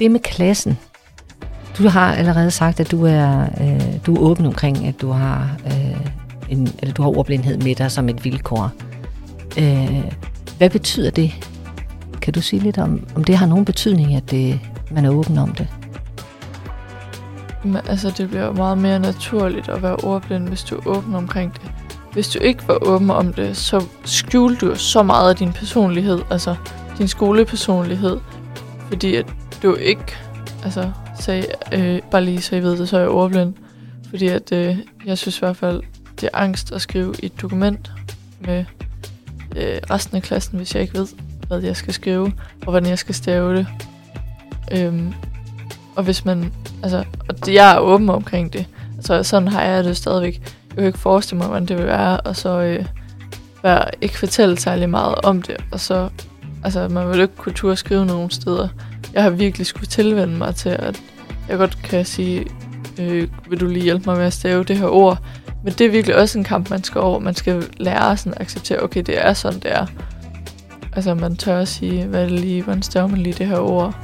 det med klassen. Du har allerede sagt, at du er, øh, du er åben omkring, at du har, øh, en, eller du har ordblindhed med dig som et vilkår. Øh, hvad betyder det? Kan du sige lidt om, om det har nogen betydning, at det, man er åben om det? Men, altså, det bliver meget mere naturligt at være ordblind, hvis du er åben omkring det. Hvis du ikke var åben om det, så skjulte du så meget af din personlighed, altså din skolepersonlighed, fordi at du ikke, altså sagde, øh, bare lige så I ved det, så er jeg ordblind, fordi at øh, jeg synes i hvert fald, det er angst at skrive i et dokument med øh, resten af klassen, hvis jeg ikke ved, hvad jeg skal skrive, og hvordan jeg skal stave det. Øhm, og hvis man, altså, og det, jeg er åben omkring det, altså sådan har jeg det stadigvæk. Jeg kan ikke forestille mig, hvordan det vil være, og så øh, være, ikke fortælle særlig meget om det, og så, altså man vil ikke kunne turde skrive nogen steder. Jeg har virkelig skulle tilvende mig til, at jeg godt kan sige, øh, vil du lige hjælpe mig med at stave det her ord, men det er virkelig også en kamp, man skal over. Man skal lære sådan at acceptere, okay, det er sådan, det er. Altså, man tør at sige, hvad det lige, hvordan staver man lige det her ord?